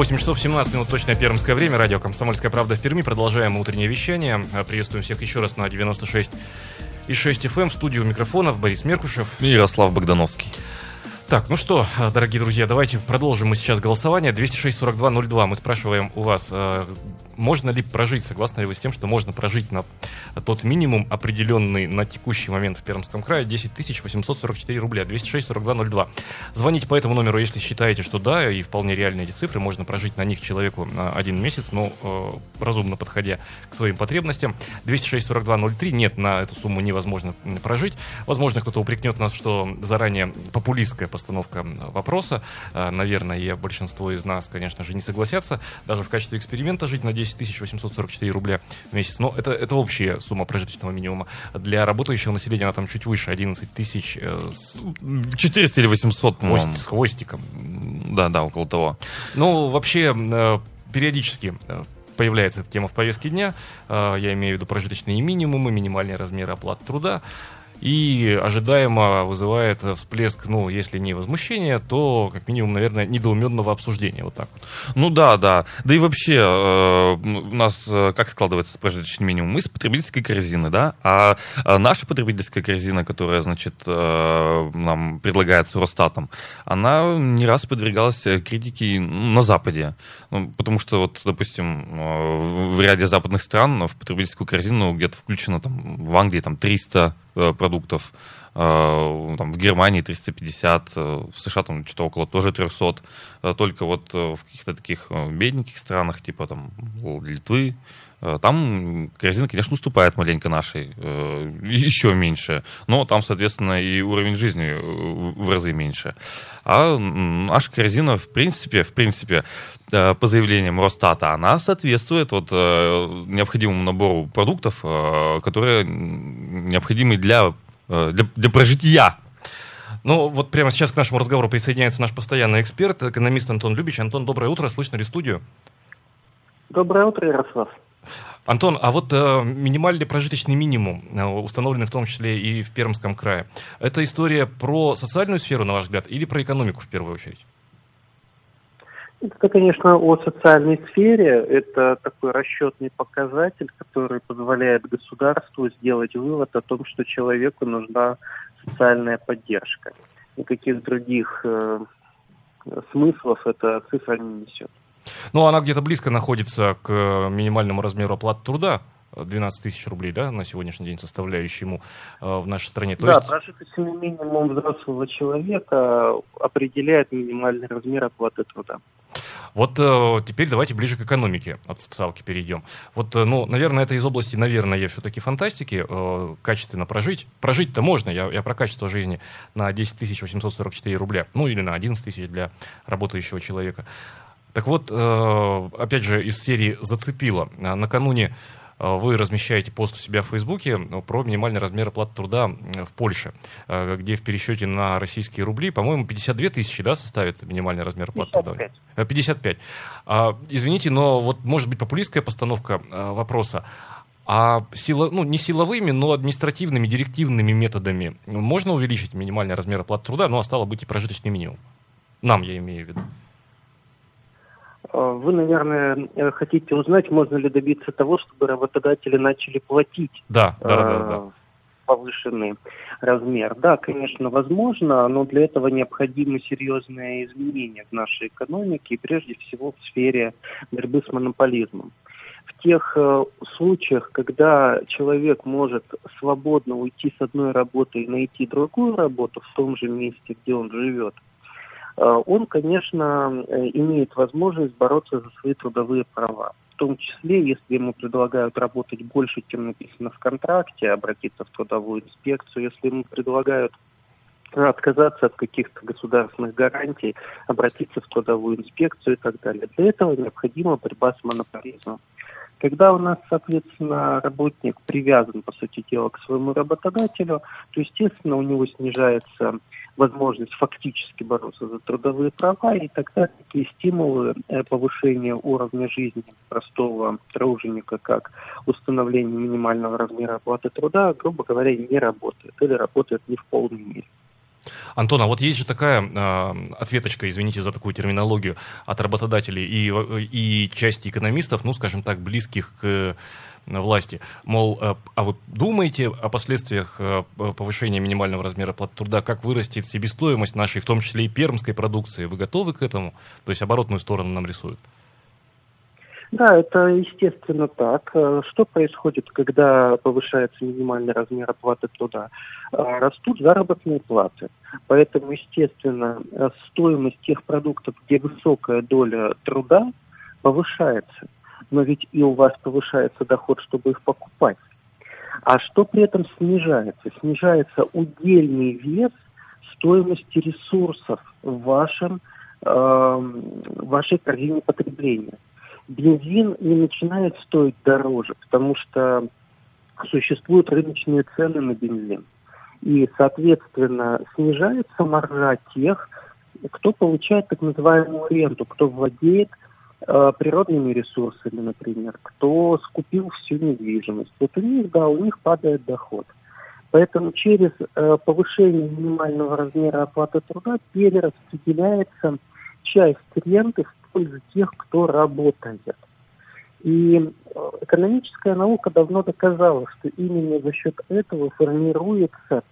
8 часов 17 минут точное пермское время. Радио «Комсомольская правда» в Перми. Продолжаем утреннее вещание. Приветствуем всех еще раз на 96 и 6 FM. В студию микрофонов Борис Меркушев. И Ярослав Богдановский. Так, ну что, дорогие друзья, давайте продолжим мы сейчас голосование. 206-42-02. Мы спрашиваем у вас, э, можно ли прожить, согласны ли вы с тем, что можно прожить на тот минимум, определенный на текущий момент в Пермском крае, 10 844 рубля, 206-42-02. Звоните по этому номеру, если считаете, что да, и вполне реальные эти цифры, можно прожить на них человеку на один месяц, но э, разумно подходя к своим потребностям. 206-42-03, нет, на эту сумму невозможно прожить. Возможно, кто-то упрекнет нас, что заранее популистская постановка вопроса. Э, наверное, большинство из нас, конечно же, не согласятся даже в качестве эксперимента жить на 10 10 844 рубля в месяц. Но это, это общая сумма прожиточного минимума. Для работающего населения она там чуть выше, 11 тысяч. Э, с... 400 или 800, Хвост, с хвостиком. Да, да, около того. Ну, вообще, э, периодически появляется эта тема в повестке дня. Я имею в виду прожиточные минимумы, минимальные размеры оплаты труда и ожидаемо вызывает всплеск, ну, если не возмущения, то, как минимум, наверное, недоуменного обсуждения. Вот так вот. Ну да, да. Да и вообще, э, у нас э, как складывается прожиточный минимум? Мы с потребительской корзины, да, а, а наша потребительская корзина, которая, значит, э, нам предлагается Росстатом, она не раз подвергалась критике на Западе. Ну, потому что, вот, допустим, э, в ряде западных стран в потребительскую корзину где-то включено там, в Англии там 300 Э, продуктов. Э, там, в Германии 350, э, в США там что-то около тоже 300. Только вот в каких-то таких бедненьких странах, типа там Литвы, там корзина, конечно, уступает маленько нашей, еще меньше. Но там, соответственно, и уровень жизни в разы меньше. А наша корзина, в принципе, в принципе, по заявлениям Росстата, она соответствует вот необходимому набору продуктов, которые необходимы для, для, для прожития ну, вот прямо сейчас к нашему разговору присоединяется наш постоянный эксперт, экономист Антон Любич. Антон, доброе утро, слышно ли студию? Доброе утро, Ярослав. Антон, а вот э, минимальный прожиточный минимум, э, установленный в том числе и в Пермском крае, это история про социальную сферу, на ваш взгляд, или про экономику в первую очередь? Это, конечно, о социальной сфере. Это такой расчетный показатель, который позволяет государству сделать вывод о том, что человеку нужна социальная поддержка. Никаких других э, смыслов эта цифра не несет. Ну, она где-то близко находится к минимальному размеру оплаты труда. 12 тысяч рублей, да, на сегодняшний день составляющему э, в нашей стране. То да, есть... прожиточный минимум взрослого человека определяет минимальный размер оплаты труда. Вот э, теперь давайте ближе к экономике от социалки перейдем. Вот, э, ну, наверное, это из области, наверное, все-таки фантастики, э, качественно прожить. Прожить-то можно, я, я про качество жизни на 10 844 рубля, ну, или на 11 тысяч для работающего человека. Так вот, э, опять же, из серии «Зацепило». Накануне Э, вы размещаете пост у себя в Фейсбуке э, про минимальный размер оплаты труда в Польше, где в пересчете на российские рубли, по-моему, 52 тысячи да, составит минимальный размер оплаты 55. труда? 55. А, извините, но вот может быть популистская постановка вопроса. А сила, ну, не силовыми, но административными, директивными методами можно увеличить минимальный размер оплаты труда, но ну, а стало быть и прожиточный минимум. Нам, я имею в виду. Э, вы, наверное, э, хотите узнать, можно ли добиться того, чтобы работодатели начали платить да, да, да, да, да. повышенный размер. Да, конечно, возможно, но для этого необходимы серьезные изменения в нашей экономике, и прежде всего в сфере борьбы с монополизмом. В тех э, случаях, когда человек может свободно уйти с одной работы и найти другую работу в том же месте, где он живет – он, конечно, э, имеет возможность бороться за свои трудовые права. В том числе, если ему предлагают работать больше, чем написано в контракте, обратиться в трудовую инспекцию, если ему предлагают отказаться от каких-то государственных гарантий, обратиться в трудовую инспекцию и так далее. Для этого необходима борьба с монополизмом. Когда у нас, соответственно, работник привязан, по сути дела, к своему работодателю, то, естественно, у него снижается возможность фактически бороться за трудовые права, и тогда такие стимулы э, повышения уровня жизни простого труженика, как установление минимального размера оплаты труда, грубо говоря, не работают или работают не в полной мере. Антон, а вот есть же такая э, ответочка, извините за такую терминологию, от работодателей и, и части экономистов, ну, скажем так, близких к власти. Мол, э, а вы думаете о последствиях э, повышения минимального размера платы труда, как вырастет себестоимость нашей, в том числе и пермской продукции? Вы готовы к этому? То есть оборотную сторону нам рисуют? Да, это естественно так. Э, что происходит, когда повышается минимальный размер оплаты труда? Растут заработные платы. Поэтому, естественно, стоимость тех продуктов, где высокая доля труда, повышается. Но ведь и у вас повышается доход, чтобы их покупать. А что при этом снижается? Снижается удельный вес стоимости ресурсов в вашем, э, вашей корзине потребления бензин не начинает стоить дороже, потому что существуют рыночные цены на бензин. И, соответственно, снижается маржа тех, кто получает так называемую ренту, кто владеет природными ресурсами, например, кто скупил всю недвижимость. Вот у них, да, у них падает доход. Поэтому через э, повышение минимального размера оплаты труда перераспределяется часть ренты в пользу тех, кто работает. И э, экономическая наука давно доказала, что именно за счет этого формируется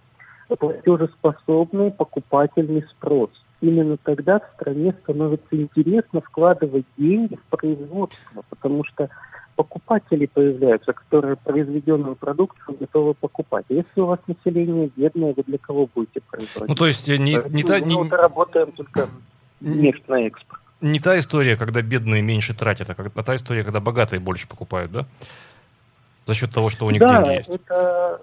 платежеспособный покупательный спрос. Именно тогда в стране становится интересно вкладывать деньги в производство, потому что покупатели появляются, которые произведенную продукцию готовы покупать. Если у вас население бедное, вы для кого будете производить? Ну, то есть не, не, та, не... Мы работаем только нефть на экспорт не та история, когда бедные меньше тратят, а, а та история, когда богатые больше покупают, да? За счет того, что у них да, деньги есть. Это,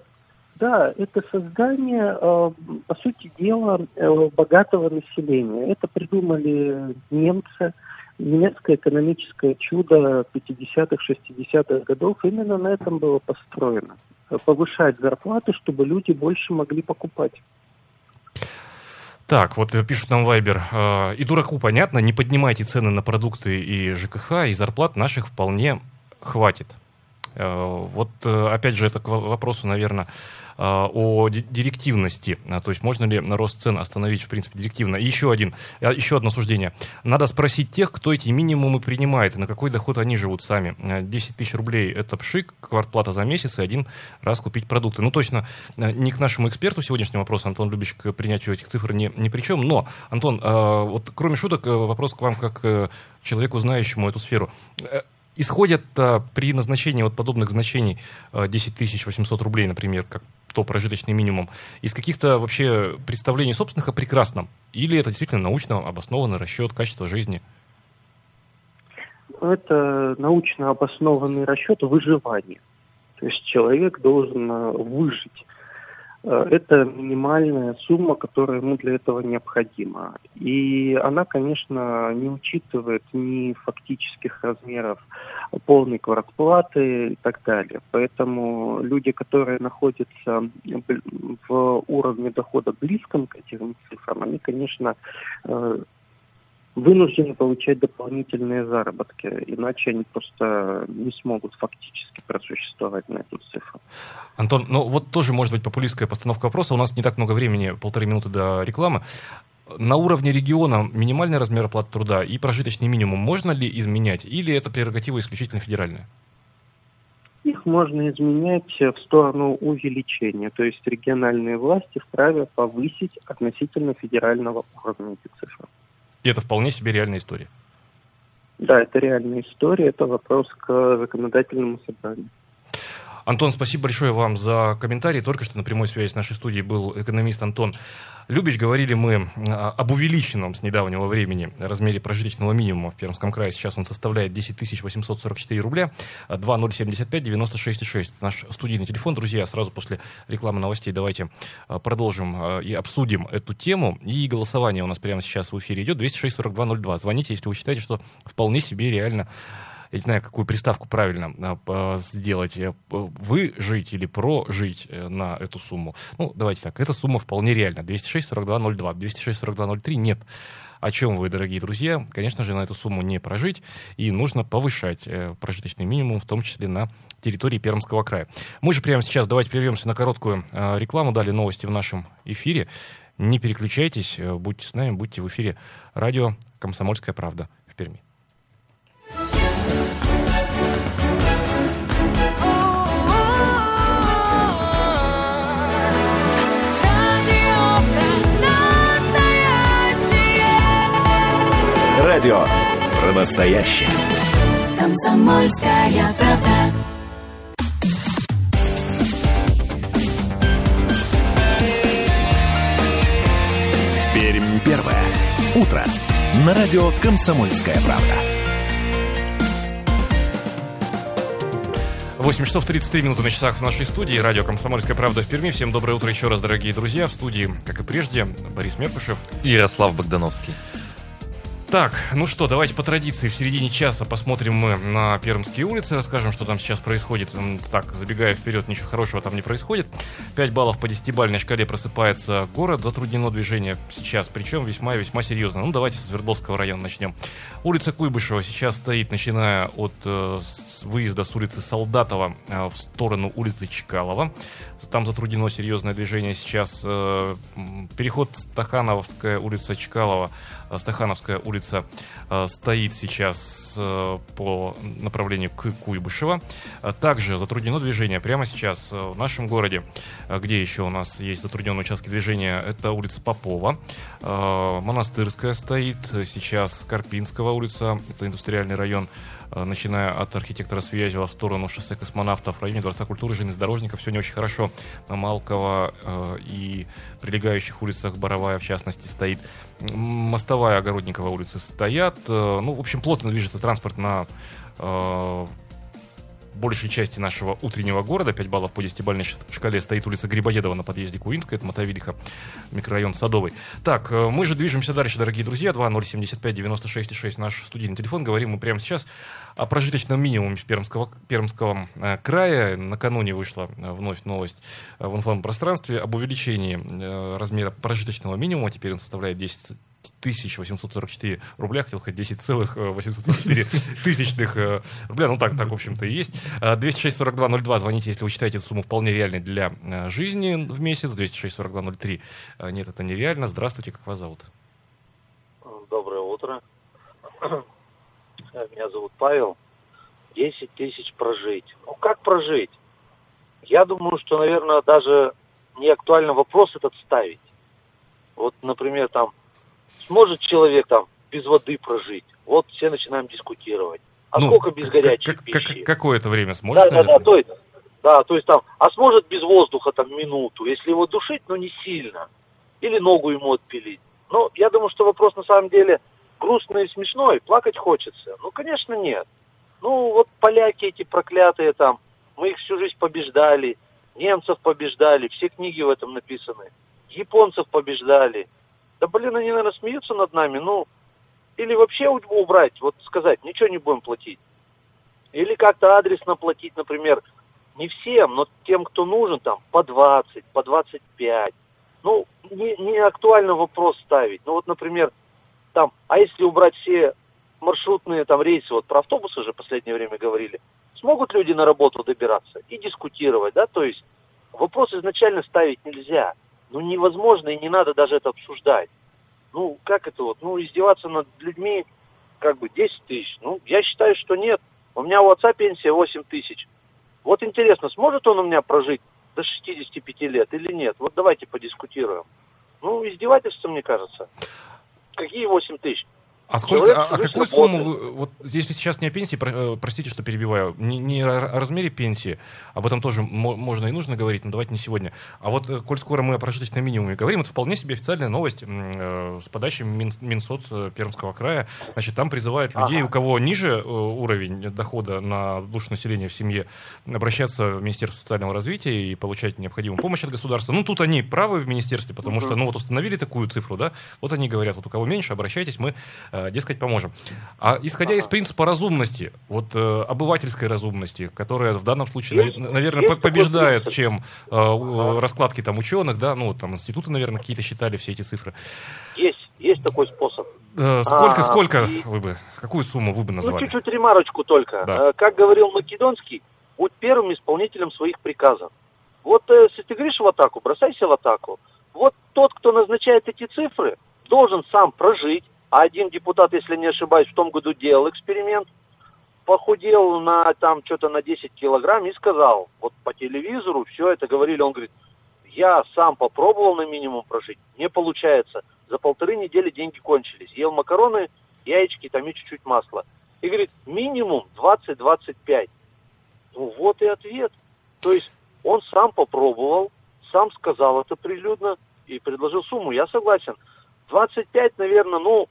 да, это создание, э, по сути дела, э, богатого населения. Это придумали немцы, немецкое экономическое чудо 50-х, 60-х годов. Именно на этом было построено. Повышать зарплаты, чтобы люди больше могли покупать. Так, вот э, пишут нам Вайбер. Э, и дураку понятно, не поднимайте цены на продукты и ЖКХ, и зарплат наших вполне хватит. Э, вот опять же, это к вопросу, наверное, о директивности, а, то есть можно ли рост цен остановить, в принципе, директивно. И еще, один, а, еще одно суждение. Надо спросить тех, кто эти минимумы принимает, на какой доход они живут сами. 10 тысяч рублей – это пшик, квартплата за месяц и один раз купить продукты. Ну, точно, не к нашему эксперту сегодняшнего вопроса, Антон Любич, к принятию этих цифр ни, ни при чем. Но, Антон, вот кроме шуток, э, вопрос к вам как э, человеку, знающему эту сферу э, исходят а, при назначении вот подобных значений а, 10 800 рублей, например, как то прожиточный минимум, из каких-то вообще представлений собственных о прекрасном? Или это действительно научно обоснованный расчет качества жизни? Это научно обоснованный расчет выживания. То есть человек должен выжить. Э, это минимальная сумма, которая ему для этого необходима. И она, конечно, не учитывает ни фактических размеров полной квартплаты и так далее. Поэтому люди, которые находятся в уровне дохода близком к этим цифрам, они, конечно, э, вынуждены получать дополнительные заработки, иначе они просто не смогут фактически просуществовать на эту цифру. Антон, ну вот тоже может быть популистская постановка вопроса, у нас не так много времени, полторы минуты до рекламы. На уровне региона минимальный размер оплаты труда и прожиточный минимум можно ли изменять, или это прерогатива исключительно федеральная? Их можно изменять в сторону увеличения, то есть региональные власти вправе повысить относительно федерального уровня эти цифры. И это вполне себе реальная история. Да, это реальная история, это вопрос к законодательному собранию. Антон, спасибо большое вам за комментарий. Только что на прямой связи с нашей студией был экономист Антон Любич. Говорили мы а, об увеличенном с недавнего времени размере прожиточного минимума в Пермском крае. Сейчас он составляет 10 844 рубля. 2075 96 6. Наш студийный телефон. Друзья, сразу после рекламы новостей давайте а, продолжим а, и обсудим эту тему. И голосование у нас прямо сейчас в эфире идет. 206 42 02. Звоните, если вы считаете, что вполне себе реально я не знаю, какую приставку правильно а, сделать, э, вы жить или прожить э, на эту сумму. Ну, давайте так, эта сумма вполне реальна. 206 42 02, 206 42 03 нет. О чем вы, дорогие друзья? Конечно же, на эту сумму не прожить, и нужно повышать э, прожиточный минимум, в том числе на территории Пермского края. Мы же прямо сейчас давайте прервемся на короткую рекламу, дали новости в нашем эфире. Не переключайтесь, будьте с нами, будьте в эфире радио «Комсомольская правда» в Перми. Радио про настоящее. Комсомольская правда. Пермь первое. Утро. На радио «Комсомольская правда». 8 часов 33 минуты на часах в нашей студии. Радио «Комсомольская правда» в Перми. Всем доброе утро еще раз, дорогие друзья. В студии, как и прежде, Борис Меркушев. И Ярослав Богдановский. Так, ну что, давайте по традиции в середине часа посмотрим мы на Пермские улицы, расскажем, что там сейчас происходит. Так, забегая вперед, ничего хорошего там не происходит. 5 баллов по десятибалльной шкале просыпается город, затруднено движение сейчас, причем весьма-весьма серьезно. Ну, давайте с Свердловского района начнем. Улица Куйбышева сейчас стоит, начиная от э, с выезда с улицы Солдатова э, в сторону улицы Чкалова. Там затруднено серьезное движение сейчас. Э, переход Стахановская улица Чкалова Э, Стахановская улица э, стоит сейчас по направлению к Куйбышева. Также затруднено движение прямо сейчас в нашем городе, где еще у нас есть затрудненные участки движения, это улица Попова. Монастырская стоит, сейчас Карпинского улица, это индустриальный район. Начиная от архитектора Связева в сторону шоссе космонавтов в районе Дворца культуры железнодорожников. Все не очень хорошо. На Малкова э, и прилегающих улицах Боровая, в частности, стоит. Мостовая, Огородникова улицы стоят. Э, ну, в общем, плотно движется транспорт на большей части нашего утреннего города. 5 баллов по 10-бальной шкале стоит улица Грибоедова на подъезде Куинска, это Мотовилиха, микрорайон Садовый. Так, э, мы же движемся дальше, дорогие друзья. 2075-96-6 наш студийный телефон. Говорим мы прямо сейчас о прожиточном минимуме Пермского, Пермского э, края. Накануне вышла э, вновь новость в информпространстве об увеличении размера прожиточного минимума. Теперь он составляет 10 тысяч 844 рубля, хотел сказать 10 целых 844 тысячных э, рубля, ну так, так, в общем-то, и есть. 206-42-02, э, звоните, если вы считаете эту сумму вполне реальной для э, жизни в месяц, 206-42-03, нет, это нереально. Здравствуйте, как вас зовут? Доброе утро. Меня зовут Павел. 10 тысяч прожить. Ну, как прожить? Я думаю, что, наверное, даже не актуально вопрос этот ставить. Вот, например, там сможет человек там без воды прожить? Вот все начинаем дискутировать. А ну, сколько без горячей как, пищи? Как, какое-то время сможет? Да, да, да, то есть, да, то есть там, а сможет без воздуха там минуту, если его душить, но не сильно. Или ногу ему отпилить. Ну, я думаю, что вопрос на самом деле грустный и смешной, плакать хочется. Ну, конечно, нет. Ну, вот поляки эти проклятые там, мы их всю жизнь побеждали, немцев побеждали, все книги в этом написаны, японцев побеждали, да блин, они, наверное, смеются над нами, ну, или вообще убрать, вот сказать, ничего не будем платить. Или как-то адресно платить, например, не всем, но тем, кто нужен, там, по 20, по 25. Ну, не, не актуально вопрос ставить. Ну, вот, например, там, а если убрать все маршрутные там рейсы, вот про автобусы же в последнее время говорили, смогут люди на работу добираться и дискутировать, да, то есть вопрос изначально ставить нельзя ну, невозможно и не надо даже это обсуждать. Ну, как это вот, ну, издеваться над людьми, как бы, 10 тысяч. Ну, я считаю, что нет. У меня у отца пенсия 8 тысяч. Вот интересно, сможет он у меня прожить до 65 лет или нет? Вот давайте подискутируем. Ну, издевательство, мне кажется. Какие 8 тысяч? А сколько, Человек а, а какую сумму работает. вы, вот если сейчас не о пенсии, про- э, простите, что перебиваю, не, не о размере пенсии, об этом тоже мо- можно и нужно говорить, но давайте не сегодня. А вот, э, коль скоро мы о прожиточном минимуме говорим, это вполне себе официальная новость э, с подачи Мин, Минсоц э, Пермского края. Значит, там призывают людей, Ага. у кого ниже э, уровень дохода на душу населения в семье, обращаться в Министерство социального развития и получать необходимую помощь от государства. Ну, тут они правы в министерстве, потому что, ну, вот установили такую цифру, да, вот они говорят, вот у кого меньше, обращайтесь, мы, дескать, поможем. А исходя из принципа разумности, вот э, обывательской разумности, которая в данном случае, Есть- наве- наверное, есть такой побеждает, чем э, у- раскладки там ученых, да, ну, там институты, наверное, какие-то считали все эти цифры. Есть, есть такой способ. Э, сколько, А, сколько и- вы бы, какую сумму вы бы Ну, назвали? чуть-чуть ремарочку только. Да. Э, Как говорил Македонский, будь первым исполнителем своих приказов. Вот э, если ты говоришь в атаку, бросайся в атаку. Вот тот, кто назначает эти цифры, должен сам прожить. А один депутат, если не ошибаюсь, в том году делал эксперимент, похудел на там что-то на 10 килограмм и сказал, вот по телевизору все это говорили, он говорит, я сам попробовал на минимум прожить, не получается. За полторы недели деньги кончились. Ел макароны, яички, там и чуть-чуть масла. И говорит, минимум 20-25. Ну вот и ответ. То есть он сам попробовал, сам сказал это прилюдно и предложил сумму. Я согласен. 25, наверное, ну,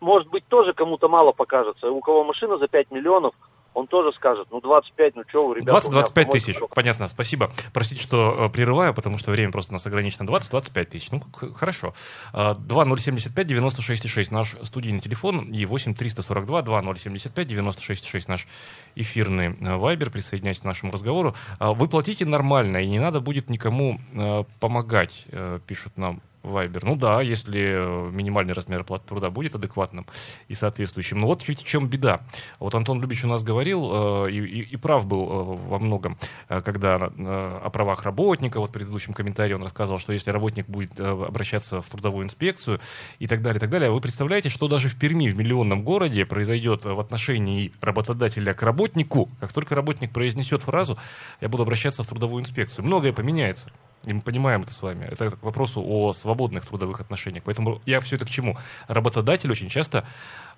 может быть, тоже кому-то мало покажется. У кого машина за 5 миллионов, он тоже скажет, ну, 25, ну, что вы, ребята... у меня 20-25 автомобиль тысяч, только». понятно, спасибо. Простите, что э, прерываю, потому что время просто у нас ограничено. 20-25 тысяч, ну, хорошо. Э, 2075-96-6 наш студийный телефон и 8-342-2075-96-6 наш эфирный э, вайбер. Присоединяйтесь к нашему разговору. Вы платите нормально, и не надо будет никому э, помогать, э, пишут нам Вайбер. Ну да, если э, минимальный размер оплаты труда будет адекватным и соответствующим. Но вот в чем беда. Вот Антон Любич у нас говорил, э, и, и- и прав был э, во многом, когда о правах работника, вот в предыдущем комментарии он рассказывал, что если работник будет обращаться в трудовую инспекцию и так далее, и так далее, вы представляете, что даже в Перми, в миллионном городе, произойдет в отношении работодателя к работнику, как только работник произнесет фразу, я буду обращаться в трудовую инспекцию. Многое поменяется. И мы понимаем это с вами. Это к вопросу о свободных трудовых отношениях. Поэтому я все это к чему? Работодатель очень часто,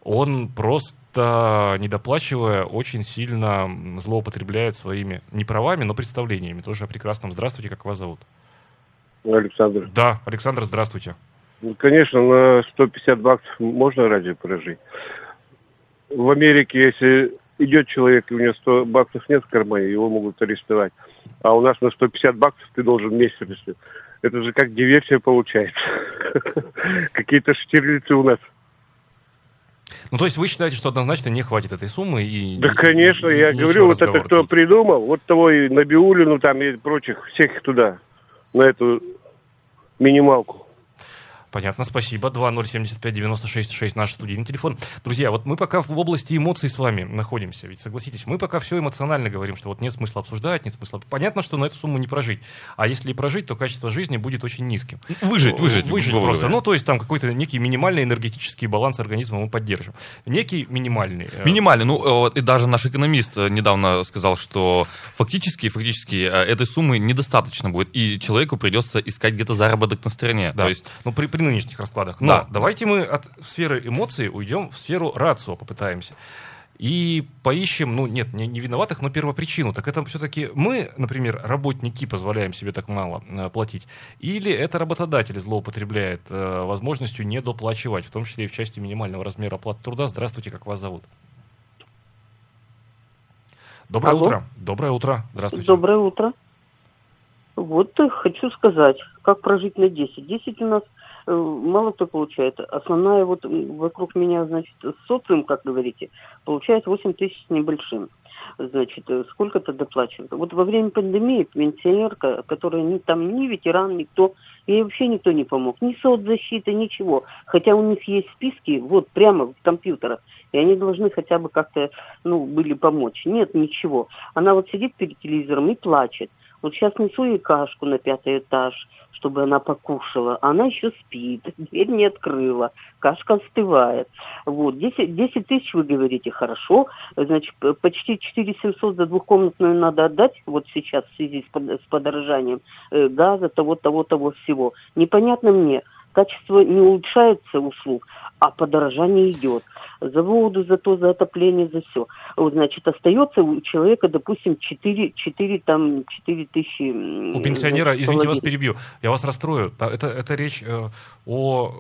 он просто, недоплачивая, очень сильно злоупотребляет своими не правами, но представлениями. Тоже о прекрасном. Здравствуйте, как вас зовут? Александр. Да, Александр, здравствуйте. Ну, Конечно, на 150 баксов можно разве прожить? В Америке, если идет человек, и у него 100 баксов нет в кармане, его могут арестовать. А у нас на 150 баксов ты должен месяц. Это же как диверсия получается. Какие-то штирлицы у нас. Ну, то есть вы считаете, что однозначно не хватит этой суммы? И, Да, и- конечно, и- я ничего говорю, вот это кто тут. придумал, вот того и Набиулину там и прочих, всех туда, на эту минималку. Понятно, спасибо. 2075-96-6 наш студийный телефон. Друзья, вот мы пока в области эмоций с вами находимся. Ведь согласитесь, мы пока все эмоционально говорим, что вот нет смысла обсуждать, нет смысла... Понятно, что на эту сумму не прожить. А если и прожить, то качество жизни будет очень низким. Выжить, выжить. Выжить просто. говоря. Ну, то есть там какой-то некий минимальный энергетический баланс организма мы поддержим. Некий минимальный. э, Минимальный. Ну, э, и даже наш экономист э, недавно сказал, что фактически, фактически этой суммы недостаточно будет, и человеку придется искать где-то заработок на стороне. Да, То есть, ну, при, при нынешних раскладах. Но Да. давайте мы от сферы эмоций уйдем в сферу рацио, попытаемся. И поищем, ну, нет, не, не виноватых, но первопричину. Так это все-таки мы, например, работники, позволяем себе так мало э, платить? Или это работодатель злоупотребляет э, возможностью недоплачивать, в том числе и в части минимального размера оплаты труда? Здравствуйте, как вас зовут? Доброе Алло. утро. Доброе утро. Здравствуйте. Доброе утро. Вот э, хочу сказать, как прожить на 10. 10 у нас мало кто получает. Основная вот вокруг меня, значит, социум, как говорите, получает 8 тысяч небольшим. Значит, э, сколько-то доплачивают. Вот во время пандемии пенсионерка, которая ни, там ни ветеран, никто, ей вообще никто не помог. Ни соцзащита, ничего. Хотя у них есть списки, вот прямо в компьютерах, и они должны хотя бы как-то, ну, были помочь. Нет, ничего. Она вот сидит перед телевизором и плачет. Вот сейчас несу ей кашку на пятый этаж, чтобы она покушала. Она еще спит, дверь не открыла, кашка остывает. Вот, 10, 10 тысяч, вы говорите, хорошо. Значит, почти 4 700 за двухкомнатную надо отдать, вот сейчас в связи с подорожанием э, газа, того, того, того всего. Непонятно мне, качество не улучшается услуг, а подорожание идет за воду, за то, за отопление, за все. Вот, значит, остается у человека, допустим, 4, 4, там, 4 тысячи... У пенсионера, значит, извините, вас перебью, я вас расстрою. Это, это речь э, о...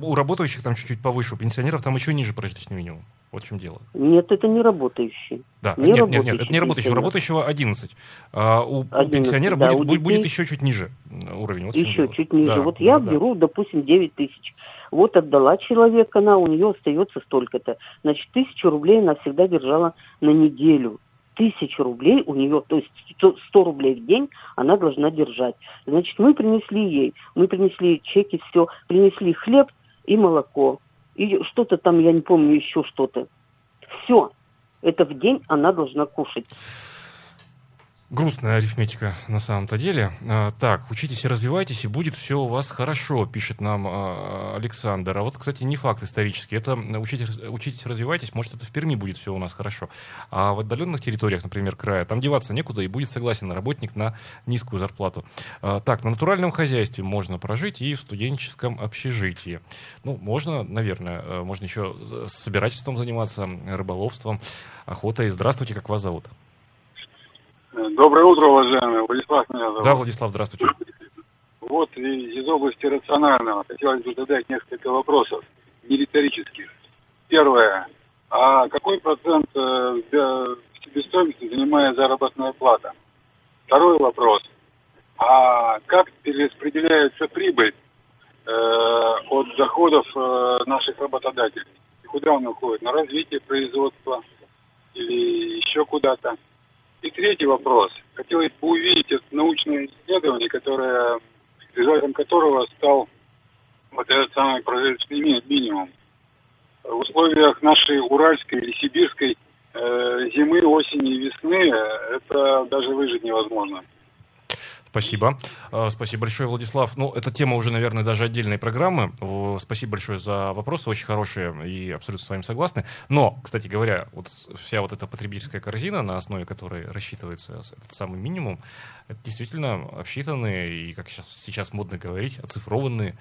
У работающих там чуть-чуть повыше, у пенсионеров там еще ниже прожиточный минимум. Вот в чем дело. Нет, это не работающий. Да, не нет, нет, нет, это не работающий. У работающего 11. А у, 11, пенсионера да, будет, у детей... будет еще чуть ниже уровень. Вот еще чуть ниже. Да, вот да, я да. беру, допустим, 9 тысяч. Вот отдала человек она, у нее остается столько-то. Значит, тысячу рублей она всегда держала на неделю. Тысячу рублей у нее, то есть 100 рублей в день она должна держать. Значит, мы принесли ей, мы принесли чеки, все, принесли хлеб и молоко. И что-то там, я не помню, еще что-то. Все. Это в день она должна кушать. Грустная арифметика на самом-то деле. А, так, учитесь и развивайтесь, и будет все у вас хорошо, пишет нам а, Александр. А вот, кстати, не факт исторический. Это учитесь, учитесь, развивайтесь, может, это в Перми будет все у нас хорошо. А в отдаленных территориях, например, края, там деваться некуда, и будет согласен работник на низкую зарплату. А, так, на натуральном хозяйстве можно прожить и в студенческом общежитии. Ну, можно, наверное, можно еще собирательством заниматься, рыболовством, охотой. Здравствуйте, как вас зовут? Доброе утро, уважаемый. Владислав меня зовут. Да, Владислав, здравствуйте. Вот из области рационального хотелось бы задать несколько вопросов, не риторических. Первое. А какой процент э, себестоимости занимает заработная плата? Второй вопрос. А как перераспределяется прибыль э, от доходов э, наших работодателей? И куда он уходит? На развитие производства или еще куда-то? И третий вопрос. Хотелось бы увидеть это научное исследование, которое, результатом которого стал вот этот самый прожиточный минимум. В условиях нашей уральской или сибирской э, зимы, осени и весны э, это даже выжить невозможно. Спасибо. А, спасибо большое, Владислав. Ну, эта тема уже, наверное, даже отдельной программы. Спасибо большое за вопросы, очень хорошие и абсолютно с вами согласны. Но, кстати говоря, вот вся вот эта потребительская корзина, на основе которой рассчитывается этот самый минимум, это действительно обсчитанные и, как сейчас модно говорить, оцифрованные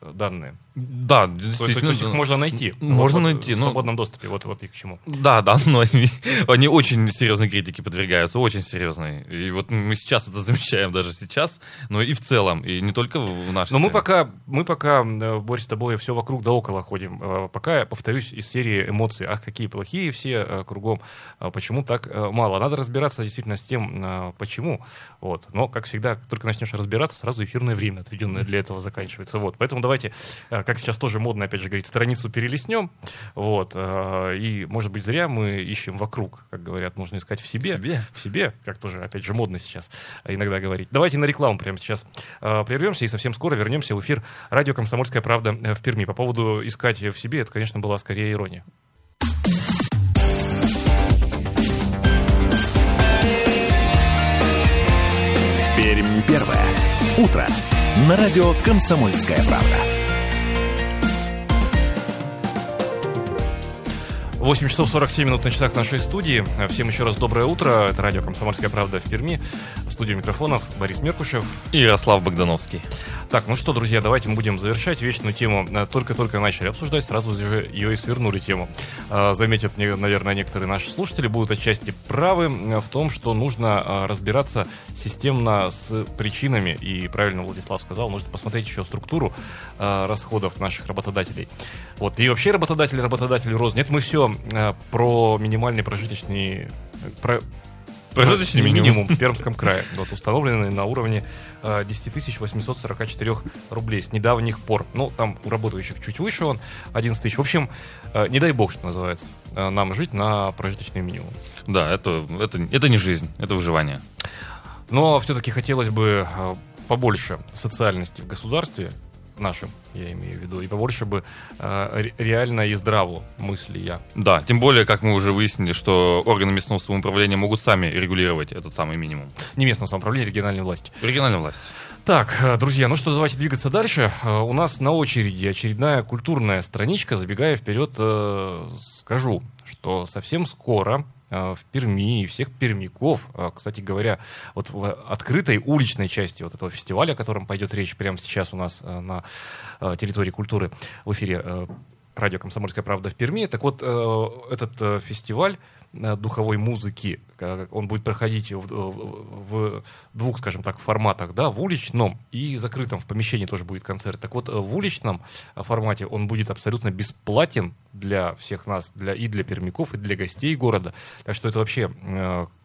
данные. Да, действительно. То, то есть их можно найти. Можно вот, найти. В свободном но... доступе. Вот, вот их к чему. Да, да, но они, они очень серьезной критике подвергаются, очень серьезной. И вот мы сейчас это замечаем даже сейчас, но и в целом, и не только в нашей Но мы пока, мы пока, э, Борис, с тобой все вокруг да около ходим. Э, пока, повторюсь, из серии эмоций. Ах, какие плохие все э, кругом. Почему так мало? Надо разбираться действительно с тем, почему. Вот. Но, как всегда, только начнешь разбираться, сразу эфирное время, отведенное для этого, заканчивается. Вот. Поэтому давайте, э, как сейчас тоже модно, опять же, говорить, страницу перелистнем, вот, э, и, может быть, зря мы ищем вокруг, как говорят, нужно искать в себе. В себе? В себе, как тоже, опять же, модно сейчас иногда говорить. Давайте на рекламу прямо сейчас э, прервемся и совсем скоро вернемся в эфир радио «Комсомольская правда» в Перми. По поводу искать в себе, это, конечно, была скорее ирония. Пермь первое. Утро на радио «Комсомольская правда». 8 часов 47 минут на часах нашей студии. Всем еще раз доброе утро. Это радио «Комсомольская правда» в Перми. В студии микрофонов Борис Меркушев и Ярослав Богдановский. Так, ну что, друзья, давайте мы будем завершать вечную тему. Э, только-только начали обсуждать, сразу же ее и свернули тему. Э, заметят, наверное, некоторые наши слушатели будут отчасти правы э, в том, что нужно разбираться системно с причинами. И правильно Владислав сказал, нужно посмотреть еще структуру расходов наших работодателей. Вот. И вообще работодатели, работодатели роз. Нет, мы все про минимальный прожиточный про, Прожиточный минимум. минимум в Пермском крае, вот, установленный на уровне э, 10 844 рублей с недавних пор. Ну, там у работающих чуть выше он, 11 тысяч. В общем, э, не дай бог, что называется, э, нам жить на прожиточный минимум. Да, это, это, это не жизнь, это выживание. Но все-таки хотелось бы э, побольше социальности в государстве, нашим, я имею в виду, и побольше бы э, реально и здраво мысли я. Да, тем более, как мы уже выяснили, что органы местного самоуправления могут сами регулировать этот самый минимум. Не местного самоуправления, а региональной власти. Региональной власти. Так, э, друзья, ну что, давайте двигаться дальше. Э, у нас на очереди очередная культурная страничка. Забегая вперед, э, скажу, что совсем скоро в Перми и всех пермяков. Э, кстати говоря, вот в открытой уличной части вот этого фестиваля, о котором пойдет речь прямо сейчас у нас э, на э, территории культуры в эфире э, радио «Комсомольская правда» в Перми. Так вот, э, этот э, фестиваль э, духовой музыки, он будет проходить в, в- двух, скажем так, форматах, да, в уличном и закрытом, в помещении тоже будет концерт. Так вот, в уличном формате он будет абсолютно бесплатен для всех нас, для, и для пермяков, и для гостей города. Так что это вообще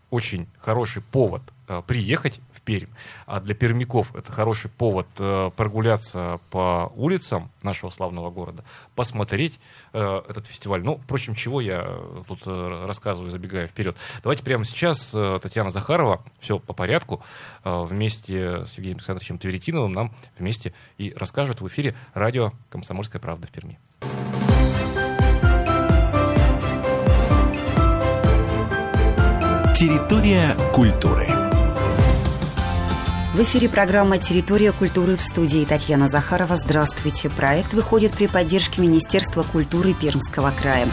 очень хороший повод приехать Пермь. А для пермяков это хороший повод э, прогуляться по улицам нашего славного города, посмотреть э, этот фестиваль. Ну, впрочем, чего я тут э, рассказываю, забегая вперед. Давайте прямо сейчас Татьяна Захарова, все по порядку, вместе с Евгением Александровичем Тверетиновым нам вместе и расскажет в эфире радио «Комсомольская правда» в Перми. Территория культуры. В эфире программа «Территория культуры» в студии Татьяна Захарова. Здравствуйте. Проект выходит при поддержке Министерства культуры Пермского края.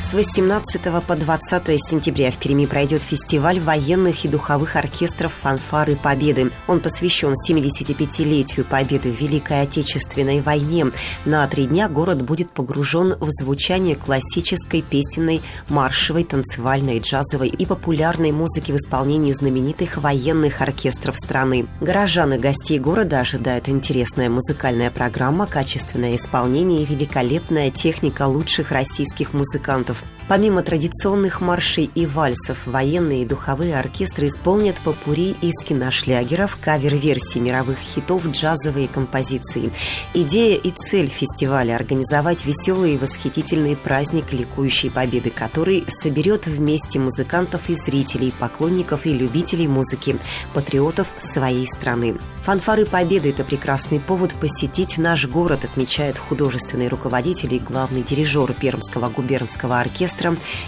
С 18 по 20 сентября в Перми пройдет фестиваль военных и духовых оркестров «Фанфары Победы». Он посвящен 75-летию Победы в Великой Отечественной войне. На три дня город будет погружен в звучание классической песенной, маршевой, танцевальной, джазовой и популярной музыки в исполнении знаменитых военных оркестров страны. Горожан и гостей города ожидает интересная музыкальная программа, качественное исполнение и великолепная техника лучших российских музыкантов. of Помимо традиционных маршей и вальсов, военные и духовые оркестры исполнят попури из киношлягеров, кавер-версии мировых хитов, джазовые композиции. Идея и цель фестиваля – организовать веселый и восхитительный праздник ликующей победы, который соберет вместе музыкантов и зрителей, поклонников и любителей музыки, патриотов своей страны. Фанфары Победы – это прекрасный повод посетить наш город, отмечает художественный руководитель и главный дирижер Пермского губернского оркестра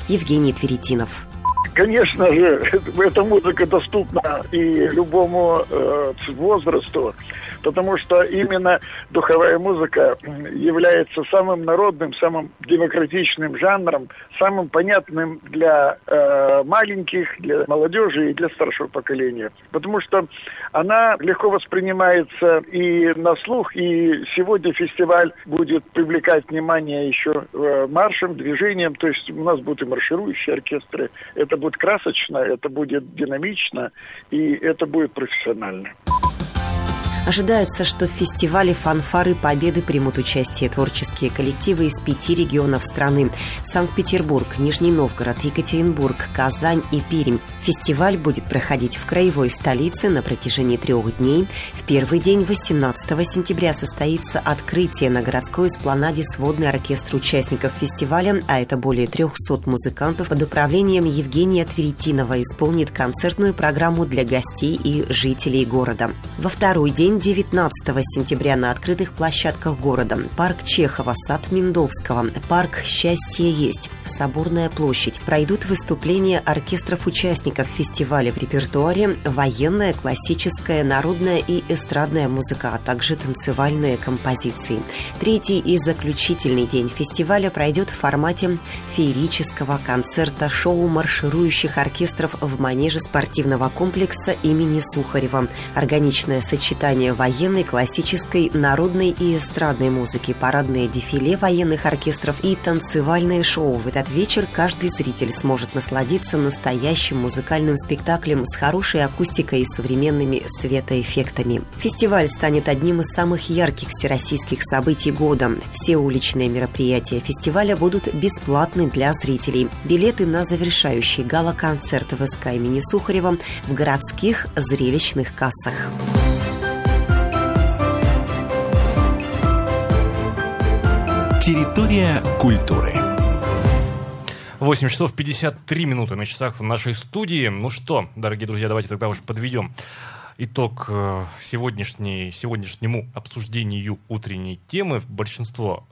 Евгений Тверетинов. Конечно же, эта музыка доступна и любому э, возрасту, потому что именно духовая музыка является самым народным, самым демократичным жанром, самым понятным для э, маленьких, для молодежи и для старшего поколения. Потому что она легко воспринимается и на слух, и сегодня фестиваль будет привлекать внимание еще э, маршем, движением, то есть у нас будут и марширующие оркестры, это будет красочно, это будет динамично, и это будет профессионально. Ожидается, что в фестивале «Фанфары Победы» примут участие творческие коллективы из пяти регионов страны – Санкт-Петербург, Нижний Новгород, Екатеринбург, Казань и Пермь. Фестиваль будет проходить в краевой столице на протяжении трех дней. В первый день, 18 сентября, состоится открытие на городской эспланаде сводный оркестр участников фестиваля, а это более 300 музыкантов. Под управлением Евгения Тверетинова исполнит концертную программу для гостей и жителей города. Во второй день, 19 сентября, на открытых площадках города. Парк Чехова, сад Миндовского, парк «Счастье есть», Соборная площадь. Пройдут выступления оркестров участников фестиваля в репертуаре военная, классическая, народная и эстрадная музыка, а также танцевальные композиции. Третий и заключительный день фестиваля пройдет в формате феерического концерта шоу марширующих оркестров в манеже спортивного комплекса имени Сухарева. Органичное сочетание военной, классической, народной и эстрадной музыки, парадное дефиле военных оркестров и танцевальное шоу. В этот вечер каждый зритель сможет насладиться настоящим музыкальным спектаклем с хорошей акустикой и современными светоэффектами. Фестиваль станет одним из самых ярких всероссийских событий года. Все уличные мероприятия фестиваля будут бесплатны для зрителей. Билеты на завершающий гала-концерт ВСК имени Сухарева в городских зрелищных кассах. 'Территория культуры». 8 часов 53 минуты на часах в нашей студии. Ну что, дорогие друзья, давайте тогда уже подведем итог э, сегодняшней, сегодняшнему обсуждению утренней темы. Большинство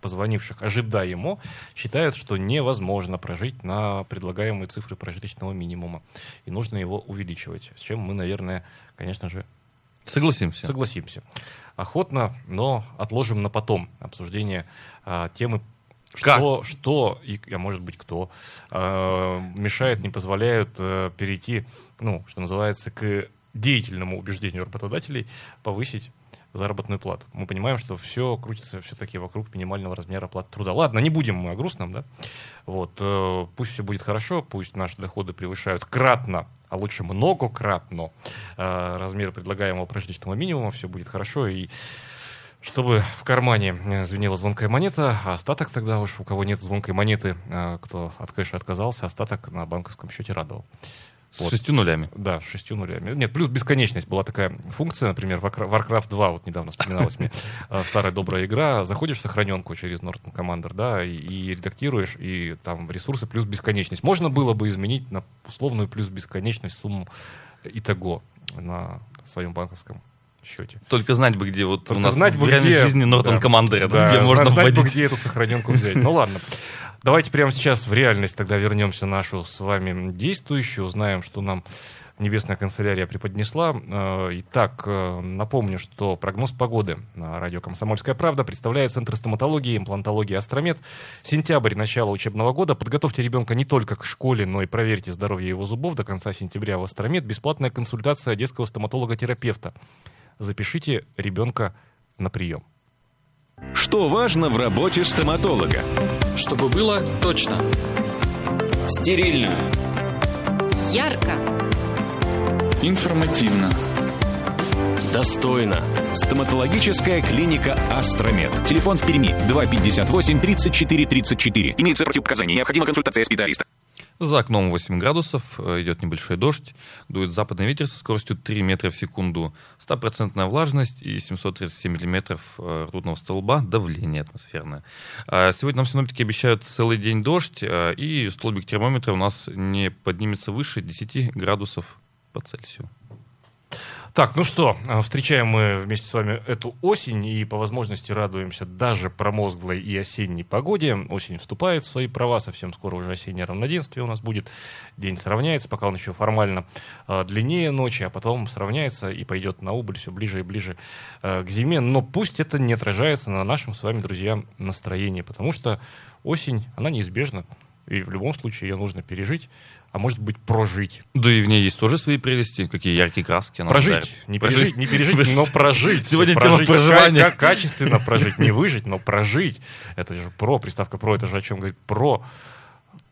позвонивших ожидаемо считают, что невозможно прожить на предлагаемые цифры прожиточного минимума. И нужно его увеличивать. С чем мы, наверное, конечно же, Согласимся. согласимся. Охотно, но отложим на потом обсуждение а, темы Что, что и, а может быть, кто э, мешает, не позволяют э, перейти, ну, что называется, к деятельному убеждению работодателей повысить заработную плату. Мы понимаем, что все крутится все-таки вокруг минимального размера оплаты труда. Ладно, не будем мы о грустном, да? Вот, э, пусть все будет хорошо, пусть наши доходы превышают кратно, а лучше многократно э, размер предлагаемого прожиточного минимума, все будет хорошо, и чтобы в кармане э, звенела звонкая монета, а остаток тогда уж, у кого нет звонкой монеты, э, кто от кэша отказался, остаток на банковском счете радовал. С вот. шестью нулями. Да, с шестью нулями. Нет, плюс бесконечность. Была такая функция, например, Warcraft 2, вот недавно вспоминалась мне, э, старая добрая игра. Заходишь в сохраненку через Norton Commander, да, и, и редактируешь, и там ресурсы плюс бесконечность. Можно было бы изменить на условную плюс бесконечность сумму итого на своем банковском счете. Только знать бы, где вот Только у нас знать бы, в реальной где, жизни Norton да, Commander, да, где можно знать вводить. бы, где эту сохраненку взять. Ну ладно. Давайте прямо сейчас в реальность тогда вернемся нашу с вами действующую, узнаем, что нам Небесная канцелярия преподнесла. Э, итак, э, напомню, что прогноз погоды на радио «Комсомольская правда» представляет Центр стоматологии и имплантологии «Астромед». Сентябрь, начало учебного года. Подготовьте ребенка не только к школе, но и проверьте здоровье его зубов. До конца сентября в «Астромед» бесплатная консультация детского стоматолога-терапевта. Запишите ребенка на прием. Что важно в работе стоматолога? Чтобы было точно. Стерильно. Ярко. Информативно. Достойно. Стоматологическая клиника «Астромед». Телефон в Перми 258 34 34. Имеется противопоказания. Необходима консультация специалиста. За окном 8 градусов, э, идет небольшой дождь, дует западный ветер со скоростью 3 метра в секунду, стопроцентная влажность и 737 миллиметров э, ртутного столба, давление атмосферное. А Сегодня нам синоптики обещают целый день дождь, э, и столбик термометра у нас не поднимется выше 10 градусов по Цельсию. Так, ну что, э, встречаем мы вместе с вами эту осень и по возможности радуемся даже промозглой и осенней погоде. Осень вступает в свои права, совсем скоро уже осеннее равноденствие у нас будет. День сравняется, пока он еще формально э, длиннее ночи, а потом сравняется и пойдет на убыль все ближе и ближе э, к зиме. Но пусть это не отражается на нашем с вами, друзья, настроении, потому что осень, она неизбежна. И в любом случае ее нужно пережить, а может быть прожить. Да и в ней есть тоже свои прелести, какие яркие краски. она Прожить, дарит. не пережить, не пережить, но прожить. Сегодня прожить, тема проживания. Как, как качественно прожить, не выжить, но прожить. Это же про, приставка про, это же о чем говорит, про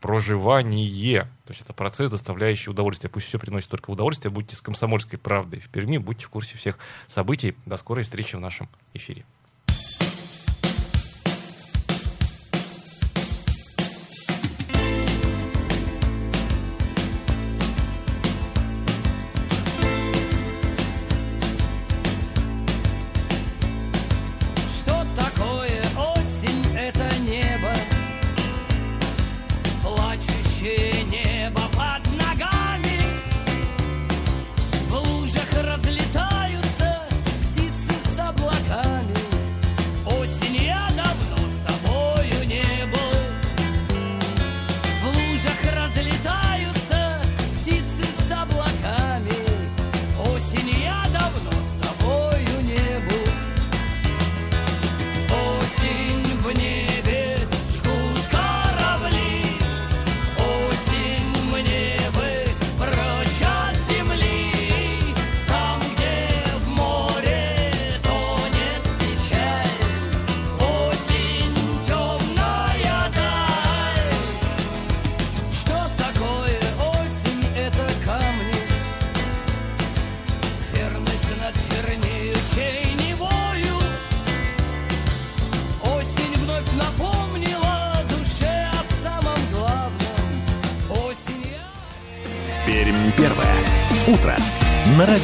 проживание. То есть это процесс, доставляющий удовольствие. Пусть все приносит только удовольствие. Будьте с комсомольской правдой в Перми, будьте в курсе всех событий. До скорой встречи в нашем эфире.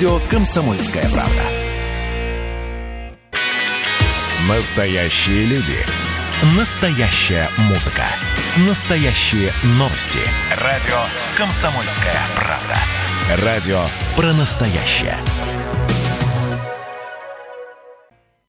Радио «Комсомольская правда». Настоящие люди. Настоящая музыка. Настоящие новости. Радио «Комсомольская правда». Радио про настоящее.